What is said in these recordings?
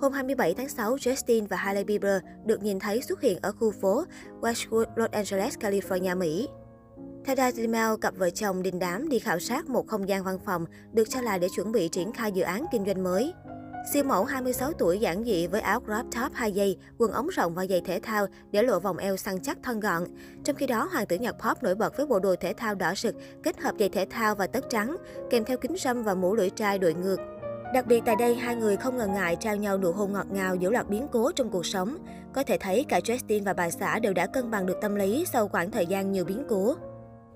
Hôm 27 tháng 6, Justin và Hailey Bieber được nhìn thấy xuất hiện ở khu phố Westwood, Los Angeles, California, Mỹ. Theo Daily Mail, cặp vợ chồng đình đám đi khảo sát một không gian văn phòng được cho là để chuẩn bị triển khai dự án kinh doanh mới. Siêu mẫu 26 tuổi giản dị với áo crop top 2 giây, quần ống rộng và giày thể thao để lộ vòng eo săn chắc thân gọn. Trong khi đó, hoàng tử nhạc pop nổi bật với bộ đồ thể thao đỏ sực, kết hợp giày thể thao và tất trắng, kèm theo kính râm và mũ lưỡi trai đội ngược. Đặc biệt tại đây, hai người không ngần ngại trao nhau nụ hôn ngọt ngào giữa loạt biến cố trong cuộc sống. Có thể thấy cả Justin và bà xã đều đã cân bằng được tâm lý sau khoảng thời gian nhiều biến cố.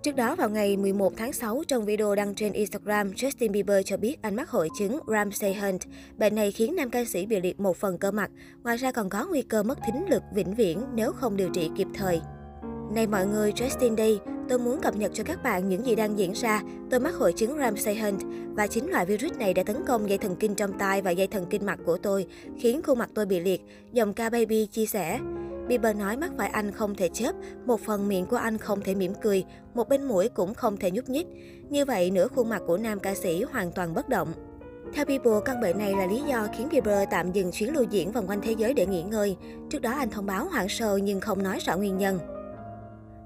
Trước đó vào ngày 11 tháng 6, trong video đăng trên Instagram, Justin Bieber cho biết anh mắc hội chứng Ramsay Hunt. Bệnh này khiến nam ca sĩ bị liệt một phần cơ mặt. Ngoài ra còn có nguy cơ mất thính lực vĩnh viễn nếu không điều trị kịp thời. Này mọi người, Justin đây, tôi muốn cập nhật cho các bạn những gì đang diễn ra. Tôi mắc hội chứng Ramsay Hunt và chính loại virus này đã tấn công dây thần kinh trong tai và dây thần kinh mặt của tôi, khiến khuôn mặt tôi bị liệt, dòng ca baby chia sẻ. Bieber nói mắt phải anh không thể chớp, một phần miệng của anh không thể mỉm cười, một bên mũi cũng không thể nhúc nhích. Như vậy, nửa khuôn mặt của nam ca sĩ hoàn toàn bất động. Theo Bieber, căn bệnh này là lý do khiến Bieber tạm dừng chuyến lưu diễn vòng quanh thế giới để nghỉ ngơi. Trước đó anh thông báo hoảng sợ nhưng không nói rõ nguyên nhân.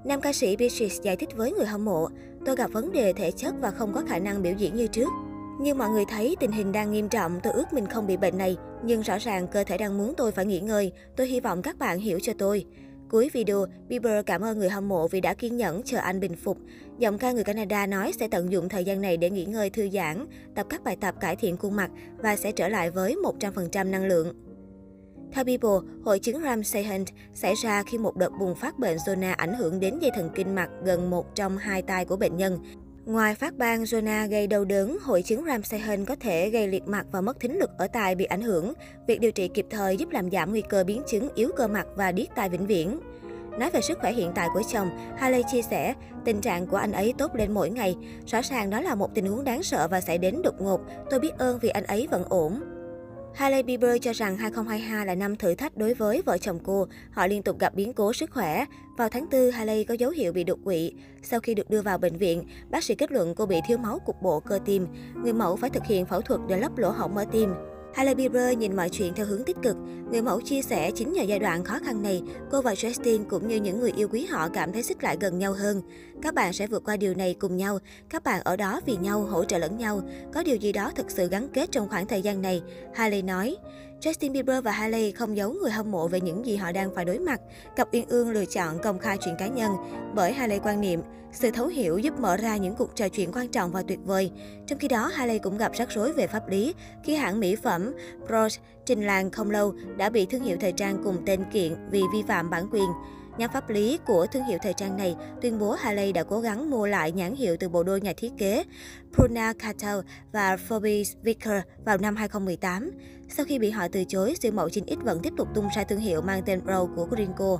Nam ca sĩ Beatrice giải thích với người hâm mộ, tôi gặp vấn đề thể chất và không có khả năng biểu diễn như trước. Như mọi người thấy, tình hình đang nghiêm trọng, tôi ước mình không bị bệnh này, nhưng rõ ràng cơ thể đang muốn tôi phải nghỉ ngơi. Tôi hy vọng các bạn hiểu cho tôi. Cuối video, Bieber cảm ơn người hâm mộ vì đã kiên nhẫn chờ anh bình phục. Giọng ca người Canada nói sẽ tận dụng thời gian này để nghỉ ngơi thư giãn, tập các bài tập cải thiện khuôn mặt và sẽ trở lại với 100% năng lượng. Theo People, hội chứng Ramsay Hunt xảy ra khi một đợt bùng phát bệnh zona ảnh hưởng đến dây thần kinh mặt gần một trong hai tai của bệnh nhân. Ngoài phát ban zona gây đau đớn, hội chứng Ramsay Hunt có thể gây liệt mặt và mất thính lực ở tai bị ảnh hưởng. Việc điều trị kịp thời giúp làm giảm nguy cơ biến chứng yếu cơ mặt và điếc tai vĩnh viễn. Nói về sức khỏe hiện tại của chồng, Haley chia sẻ, tình trạng của anh ấy tốt lên mỗi ngày. Rõ ràng đó là một tình huống đáng sợ và xảy đến đột ngột. Tôi biết ơn vì anh ấy vẫn ổn. Hailey Bieber cho rằng 2022 là năm thử thách đối với vợ chồng cô. Họ liên tục gặp biến cố sức khỏe. Vào tháng 4, Hailey có dấu hiệu bị đột quỵ. Sau khi được đưa vào bệnh viện, bác sĩ kết luận cô bị thiếu máu cục bộ cơ tim. Người mẫu phải thực hiện phẫu thuật để lấp lỗ hổng ở tim. Hailey Bieber nhìn mọi chuyện theo hướng tích cực. Người mẫu chia sẻ chính nhờ giai đoạn khó khăn này, cô và Justin cũng như những người yêu quý họ cảm thấy xích lại gần nhau hơn. Các bạn sẽ vượt qua điều này cùng nhau. Các bạn ở đó vì nhau, hỗ trợ lẫn nhau. Có điều gì đó thật sự gắn kết trong khoảng thời gian này. Hailey nói. Justin Bieber và Hailey không giấu người hâm mộ về những gì họ đang phải đối mặt. Cặp Uyên Ương lựa chọn công khai chuyện cá nhân bởi Hailey quan niệm sự thấu hiểu giúp mở ra những cuộc trò chuyện quan trọng và tuyệt vời. Trong khi đó, Hailey cũng gặp rắc rối về pháp lý khi hãng mỹ phẩm Bros trình làng không lâu đã bị thương hiệu thời trang cùng tên kiện vì vi phạm bản quyền. Nhà pháp lý của thương hiệu thời trang này tuyên bố Hailey đã cố gắng mua lại nhãn hiệu từ bộ đôi nhà thiết kế Pruna Cattell và Phoebe Vicker vào năm 2018. Sau khi bị họ từ chối, siêu mẫu 9X vẫn tiếp tục tung ra thương hiệu mang tên Pro của Gringo.